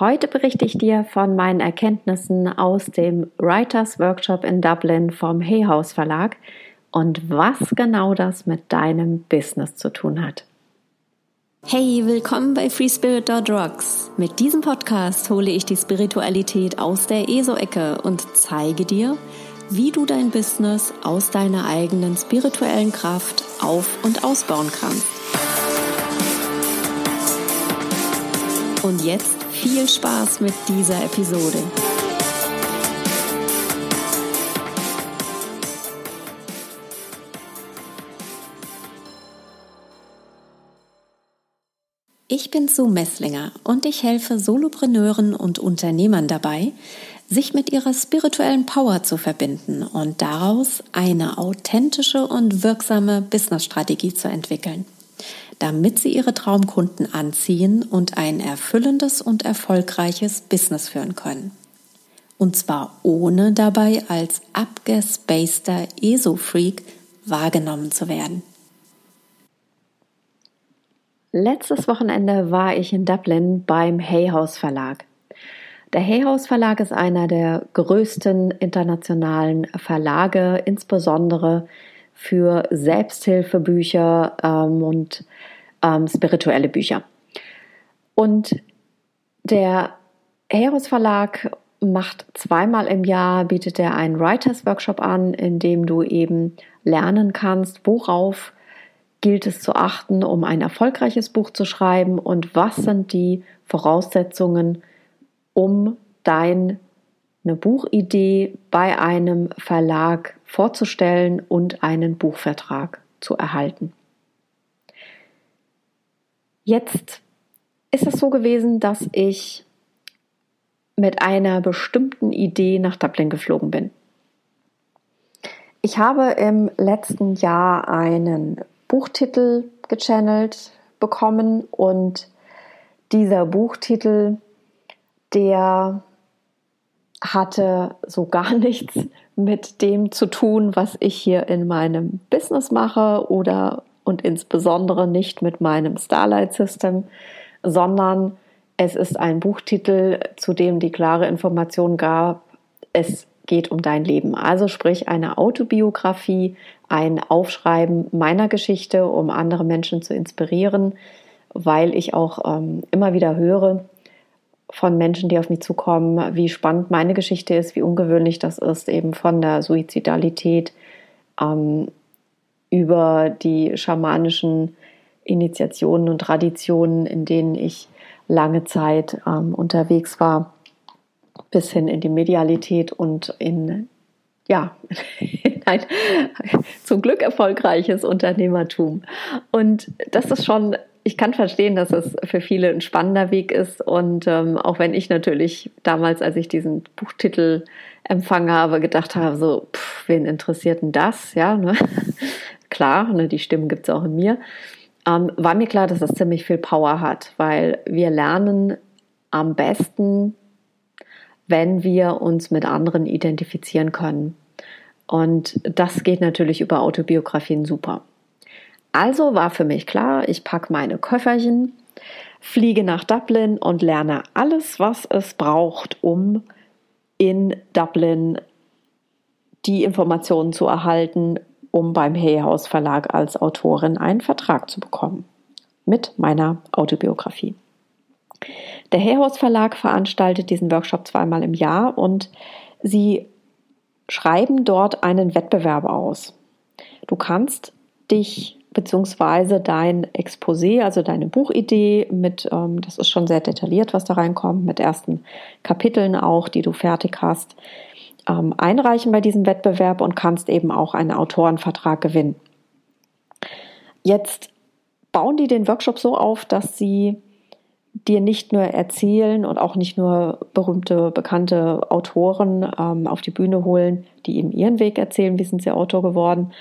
Heute berichte ich dir von meinen Erkenntnissen aus dem Writers Workshop in Dublin vom Hay House Verlag und was genau das mit deinem Business zu tun hat. Hey, willkommen bei FreeSpirit.rocks. Mit diesem Podcast hole ich die Spiritualität aus der ESO-Ecke und zeige dir, wie du dein Business aus deiner eigenen spirituellen Kraft auf- und ausbauen kannst. Und jetzt viel Spaß mit dieser Episode. Ich bin Sue Messlinger und ich helfe Solopreneuren und Unternehmern dabei, sich mit ihrer spirituellen Power zu verbinden und daraus eine authentische und wirksame Businessstrategie zu entwickeln damit sie ihre Traumkunden anziehen und ein erfüllendes und erfolgreiches Business führen können. Und zwar ohne dabei als abgespaceter ESO-Freak wahrgenommen zu werden. Letztes Wochenende war ich in Dublin beim Hay Verlag. Der Hay Verlag ist einer der größten internationalen Verlage, insbesondere für Selbsthilfebücher ähm, und ähm, spirituelle Bücher. Und der Heros Verlag macht zweimal im Jahr, bietet er einen Writers Workshop an, in dem du eben lernen kannst, worauf gilt es zu achten, um ein erfolgreiches Buch zu schreiben und was sind die Voraussetzungen, um deine Buchidee bei einem Verlag vorzustellen und einen Buchvertrag zu erhalten. Jetzt ist es so gewesen, dass ich mit einer bestimmten Idee nach Dublin geflogen bin. Ich habe im letzten Jahr einen Buchtitel gechannelt bekommen und dieser Buchtitel, der hatte so gar nichts mit dem zu tun, was ich hier in meinem Business mache oder und insbesondere nicht mit meinem Starlight System, sondern es ist ein Buchtitel, zu dem die klare Information gab, es geht um dein Leben. Also sprich eine Autobiografie, ein Aufschreiben meiner Geschichte, um andere Menschen zu inspirieren, weil ich auch ähm, immer wieder höre von Menschen, die auf mich zukommen, wie spannend meine Geschichte ist, wie ungewöhnlich das ist, eben von der Suizidalität ähm, über die schamanischen Initiationen und Traditionen, in denen ich lange Zeit ähm, unterwegs war, bis hin in die Medialität und in ja, ein zum Glück erfolgreiches Unternehmertum. Und das ist schon, ich kann verstehen, dass es für viele ein spannender Weg ist. Und ähm, auch wenn ich natürlich damals, als ich diesen Buchtitel empfangen habe, gedacht habe, so, pff, wen interessiert denn das? Ja, ne? klar, ne, die Stimmen gibt es auch in mir, ähm, war mir klar, dass das ziemlich viel Power hat, weil wir lernen am besten, wenn wir uns mit anderen identifizieren können. Und das geht natürlich über Autobiografien super. Also war für mich klar, ich packe meine Köfferchen, fliege nach Dublin und lerne alles, was es braucht, um in Dublin die Informationen zu erhalten, um beim Hay House Verlag als Autorin einen Vertrag zu bekommen mit meiner Autobiografie. Der Hay House Verlag veranstaltet diesen Workshop zweimal im Jahr und sie schreiben dort einen Wettbewerb aus. Du kannst dich beziehungsweise dein Exposé, also deine Buchidee mit, ähm, das ist schon sehr detailliert, was da reinkommt, mit ersten Kapiteln auch, die du fertig hast, ähm, einreichen bei diesem Wettbewerb und kannst eben auch einen Autorenvertrag gewinnen. Jetzt bauen die den Workshop so auf, dass sie dir nicht nur erzählen und auch nicht nur berühmte, bekannte Autoren ähm, auf die Bühne holen, die eben ihren Weg erzählen, wie sind sie Autor geworden.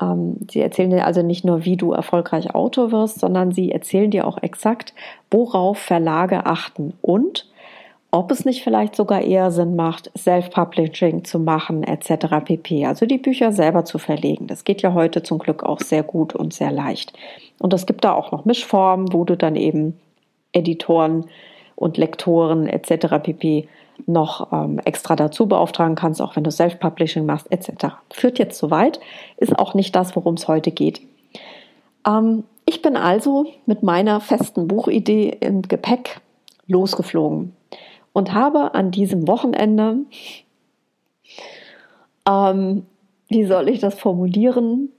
Ähm, sie erzählen dir also nicht nur, wie du erfolgreich Autor wirst, sondern sie erzählen dir auch exakt, worauf Verlage achten und ob es nicht vielleicht sogar eher Sinn macht, Self-Publishing zu machen etc. pp. Also die Bücher selber zu verlegen. Das geht ja heute zum Glück auch sehr gut und sehr leicht. Und es gibt da auch noch Mischformen, wo du dann eben Editoren und Lektoren etc. pp noch ähm, extra dazu beauftragen kannst, auch wenn du Self-Publishing machst etc. Führt jetzt zu weit, ist auch nicht das, worum es heute geht. Ähm, ich bin also mit meiner festen Buchidee im Gepäck losgeflogen und habe an diesem Wochenende, ähm, wie soll ich das formulieren,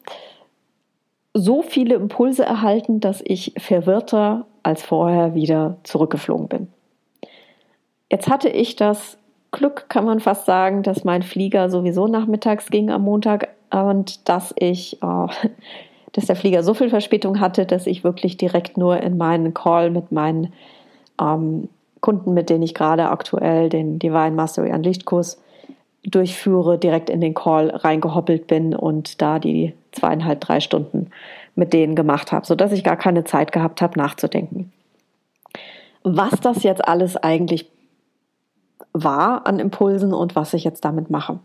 so viele Impulse erhalten, dass ich verwirrter als vorher wieder zurückgeflogen bin. Jetzt hatte ich das Glück, kann man fast sagen, dass mein Flieger sowieso nachmittags ging am Montag und dass ich, äh, dass der Flieger so viel Verspätung hatte, dass ich wirklich direkt nur in meinen Call mit meinen ähm, Kunden, mit denen ich gerade aktuell den Divine Mastery an Lichtkurs durchführe, direkt in den Call reingehoppelt bin und da die zweieinhalb, drei Stunden mit denen gemacht habe, sodass ich gar keine Zeit gehabt habe, nachzudenken. Was das jetzt alles eigentlich war an Impulsen und was ich jetzt damit mache.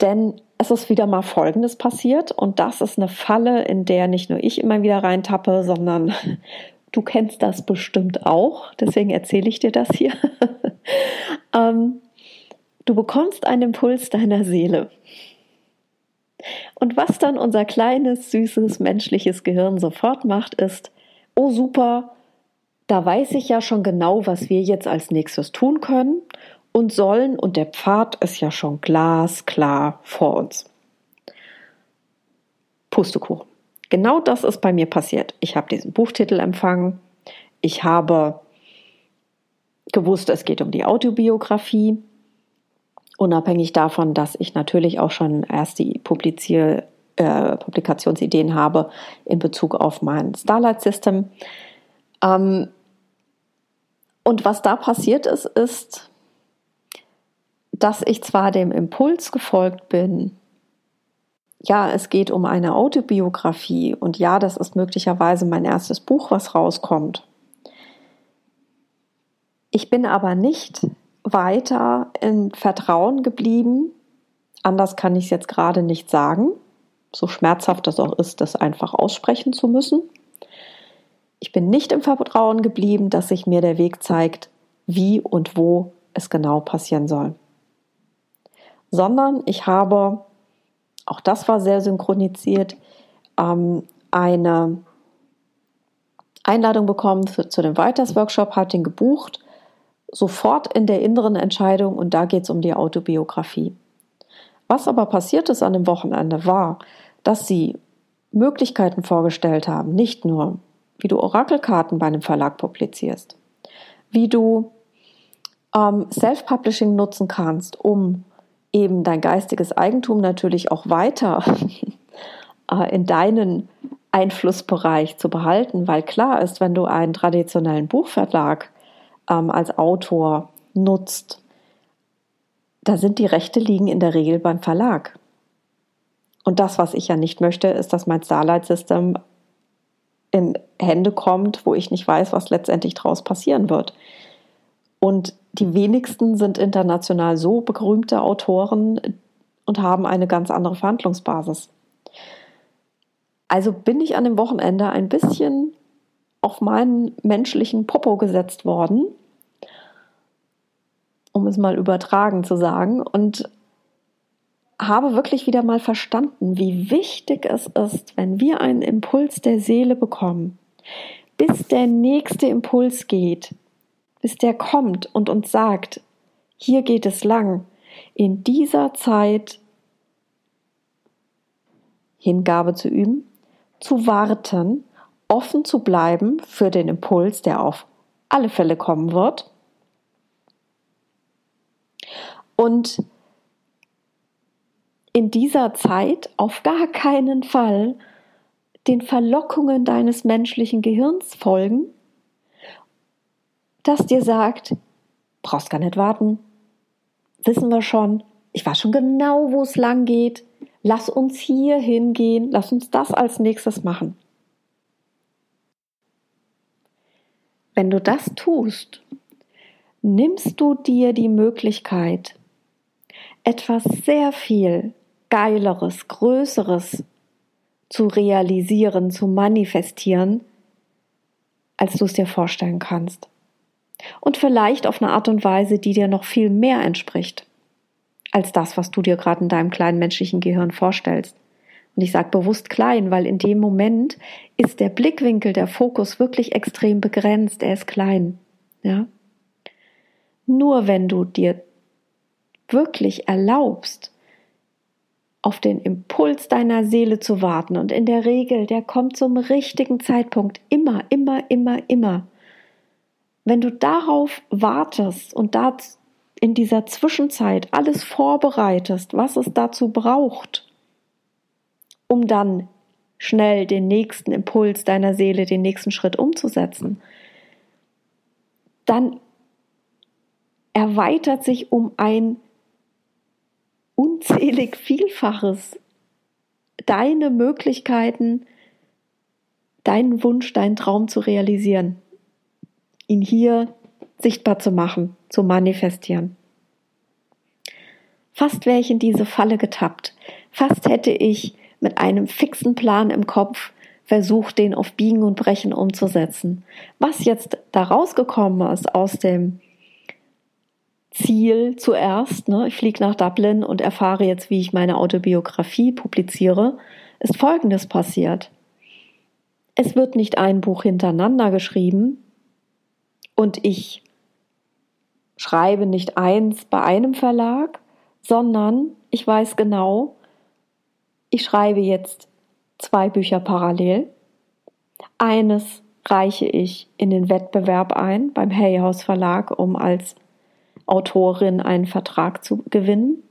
Denn es ist wieder mal Folgendes passiert und das ist eine Falle, in der nicht nur ich immer wieder reintappe, sondern du kennst das bestimmt auch. Deswegen erzähle ich dir das hier. ähm, du bekommst einen Impuls deiner Seele. Und was dann unser kleines, süßes, menschliches Gehirn sofort macht, ist, oh super, da weiß ich ja schon genau, was wir jetzt als nächstes tun können und sollen, und der Pfad ist ja schon glasklar vor uns. Pustekuchen. Genau das ist bei mir passiert. Ich habe diesen Buchtitel empfangen. Ich habe gewusst, es geht um die Autobiografie. Unabhängig davon, dass ich natürlich auch schon erst die Publizier, äh, Publikationsideen habe in Bezug auf mein Starlight System. Ähm, und was da passiert ist, ist, dass ich zwar dem Impuls gefolgt bin, ja, es geht um eine Autobiografie und ja, das ist möglicherweise mein erstes Buch, was rauskommt. Ich bin aber nicht weiter in Vertrauen geblieben. Anders kann ich es jetzt gerade nicht sagen, so schmerzhaft das auch ist, das einfach aussprechen zu müssen. Ich bin nicht im Vertrauen geblieben, dass sich mir der Weg zeigt, wie und wo es genau passieren soll sondern ich habe, auch das war sehr synchronisiert, ähm, eine Einladung bekommen für, zu dem Writers Workshop, hat den gebucht, sofort in der inneren Entscheidung und da geht es um die Autobiografie. Was aber passiert ist an dem Wochenende war, dass sie Möglichkeiten vorgestellt haben, nicht nur, wie du Orakelkarten bei einem Verlag publizierst, wie du ähm, Self-Publishing nutzen kannst, um eben dein geistiges Eigentum natürlich auch weiter äh, in deinen Einflussbereich zu behalten, weil klar ist, wenn du einen traditionellen Buchverlag ähm, als Autor nutzt, da sind die Rechte liegen in der Regel beim Verlag. Und das, was ich ja nicht möchte, ist, dass mein Starlight System in Hände kommt, wo ich nicht weiß, was letztendlich daraus passieren wird. Und die wenigsten sind international so berühmte Autoren und haben eine ganz andere Verhandlungsbasis. Also bin ich an dem Wochenende ein bisschen auf meinen menschlichen Popo gesetzt worden, um es mal übertragen zu sagen, und habe wirklich wieder mal verstanden, wie wichtig es ist, wenn wir einen Impuls der Seele bekommen, bis der nächste Impuls geht, bis der kommt und uns sagt, hier geht es lang, in dieser Zeit Hingabe zu üben, zu warten, offen zu bleiben für den Impuls, der auf alle Fälle kommen wird. Und in dieser Zeit auf gar keinen Fall den Verlockungen deines menschlichen Gehirns folgen, das dir sagt, brauchst gar nicht warten. Wissen wir schon. Ich weiß schon genau, wo es lang geht. Lass uns hier hingehen. Lass uns das als nächstes machen. Wenn du das tust, nimmst du dir die Möglichkeit, etwas sehr viel Geileres, Größeres zu realisieren, zu manifestieren, als du es dir vorstellen kannst. Und vielleicht auf eine Art und Weise, die dir noch viel mehr entspricht, als das, was du dir gerade in deinem kleinen menschlichen Gehirn vorstellst. Und ich sage bewusst klein, weil in dem Moment ist der Blickwinkel, der Fokus wirklich extrem begrenzt. Er ist klein. Ja? Nur wenn du dir wirklich erlaubst, auf den Impuls deiner Seele zu warten. Und in der Regel, der kommt zum richtigen Zeitpunkt. Immer, immer, immer, immer. Wenn du darauf wartest und da in dieser Zwischenzeit alles vorbereitest, was es dazu braucht, um dann schnell den nächsten Impuls deiner Seele, den nächsten Schritt umzusetzen, dann erweitert sich um ein unzählig Vielfaches deine Möglichkeiten, deinen Wunsch, deinen Traum zu realisieren, ihn hier sichtbar zu machen, zu manifestieren. Fast wäre ich in diese Falle getappt. Fast hätte ich mit einem fixen Plan im Kopf versucht, den auf Biegen und Brechen umzusetzen. Was jetzt da rausgekommen ist aus dem Ziel zuerst, ne, ich fliege nach Dublin und erfahre jetzt, wie ich meine Autobiografie publiziere, ist Folgendes passiert. Es wird nicht ein Buch hintereinander geschrieben und ich schreibe nicht eins bei einem Verlag, sondern ich weiß genau, ich schreibe jetzt zwei Bücher parallel. Eines reiche ich in den Wettbewerb ein beim Hay House Verlag, um als Autorin einen Vertrag zu gewinnen,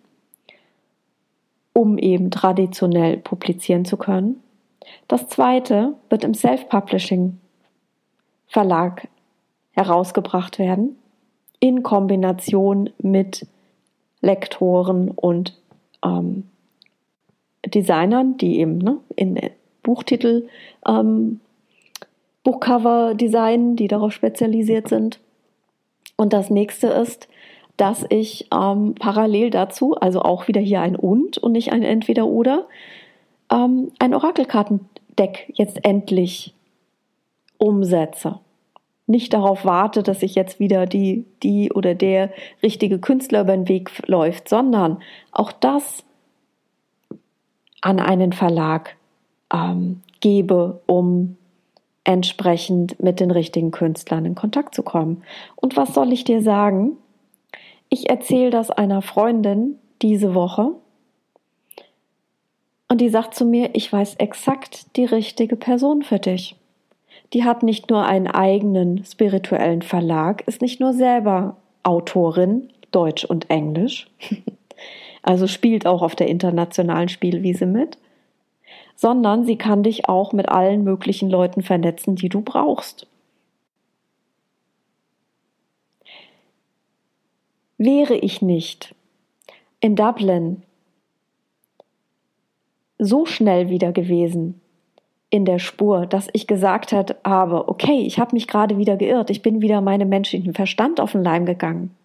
um eben traditionell publizieren zu können. Das zweite wird im Self-Publishing Verlag herausgebracht werden, in Kombination mit Lektoren und ähm, Designern, die eben ne, in Buchtitel, ähm, Buchcover designen, die darauf spezialisiert sind. Und das nächste ist, dass ich ähm, parallel dazu, also auch wieder hier ein und und nicht ein entweder oder, ähm, ein Orakelkartendeck jetzt endlich umsetze. Nicht darauf warte, dass sich jetzt wieder die, die oder der richtige Künstler über den Weg läuft, sondern auch das an einen Verlag ähm, gebe, um entsprechend mit den richtigen Künstlern in Kontakt zu kommen. Und was soll ich dir sagen? Ich erzähle das einer Freundin diese Woche und die sagt zu mir, ich weiß exakt die richtige Person für dich. Die hat nicht nur einen eigenen spirituellen Verlag, ist nicht nur selber Autorin, Deutsch und Englisch, also spielt auch auf der internationalen Spielwiese mit, sondern sie kann dich auch mit allen möglichen Leuten vernetzen, die du brauchst. Wäre ich nicht in Dublin so schnell wieder gewesen in der Spur, dass ich gesagt habe, okay, ich habe mich gerade wieder geirrt, ich bin wieder meinem menschlichen Verstand auf den Leim gegangen.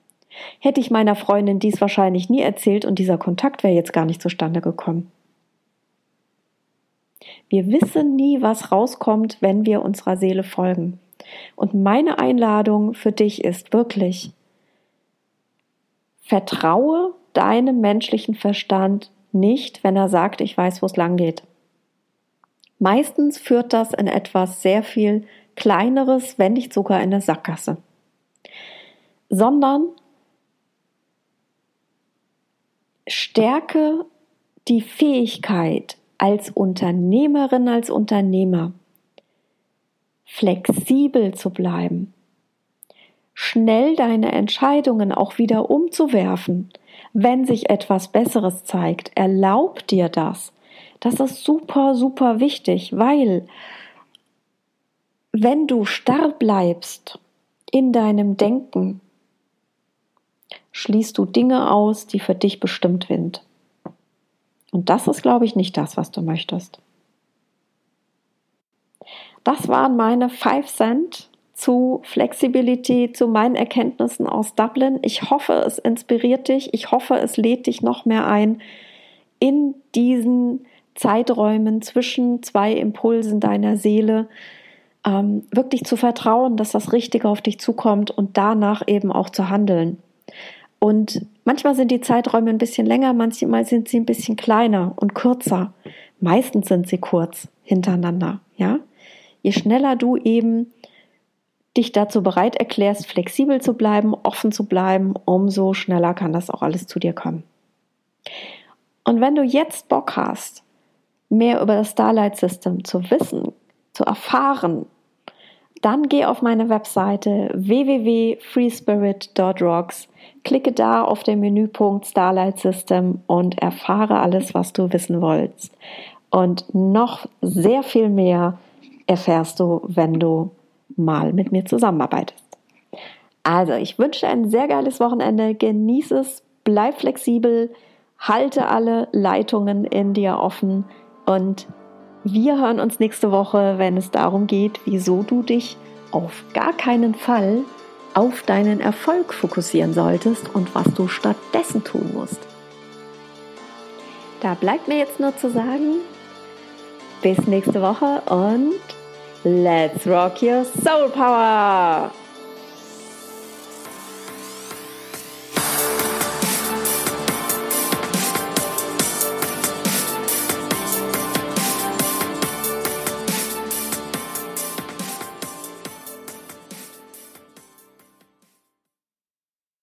Hätte ich meiner Freundin dies wahrscheinlich nie erzählt und dieser Kontakt wäre jetzt gar nicht zustande gekommen. Wir wissen nie, was rauskommt, wenn wir unserer Seele folgen. Und meine Einladung für dich ist wirklich, Vertraue deinem menschlichen Verstand nicht, wenn er sagt, ich weiß, wo es lang geht. Meistens führt das in etwas sehr viel Kleineres, wenn nicht sogar in eine Sackgasse. Sondern stärke die Fähigkeit als Unternehmerin, als Unternehmer flexibel zu bleiben, schnell deine Entscheidungen auch wieder umzuwerfen, wenn sich etwas Besseres zeigt. Erlaub dir das. Das ist super, super wichtig, weil wenn du starr bleibst in deinem Denken, schließt du Dinge aus, die für dich bestimmt sind. Und das ist, glaube ich, nicht das, was du möchtest. Das waren meine 5 Cent zu Flexibilität, zu meinen Erkenntnissen aus Dublin. Ich hoffe, es inspiriert dich. Ich hoffe, es lädt dich noch mehr ein, in diesen Zeiträumen zwischen zwei Impulsen deiner Seele ähm, wirklich zu vertrauen, dass das Richtige auf dich zukommt und danach eben auch zu handeln. Und manchmal sind die Zeiträume ein bisschen länger, manchmal sind sie ein bisschen kleiner und kürzer. Meistens sind sie kurz hintereinander, ja. Je schneller du eben dich dazu bereit erklärst, flexibel zu bleiben, offen zu bleiben, umso schneller kann das auch alles zu dir kommen. Und wenn du jetzt Bock hast, mehr über das Starlight System zu wissen, zu erfahren, dann geh auf meine Webseite www.freespirit.rocks, klicke da auf den Menüpunkt Starlight System und erfahre alles, was du wissen wolltest. Und noch sehr viel mehr erfährst du, wenn du mal mit mir zusammenarbeitest. Also, ich wünsche ein sehr geiles Wochenende. Genieße es, bleib flexibel, halte alle Leitungen in dir offen und wir hören uns nächste Woche, wenn es darum geht, wieso du dich auf gar keinen Fall auf deinen Erfolg fokussieren solltest und was du stattdessen tun musst. Da bleibt mir jetzt nur zu sagen, bis nächste Woche und let's rock your soul power!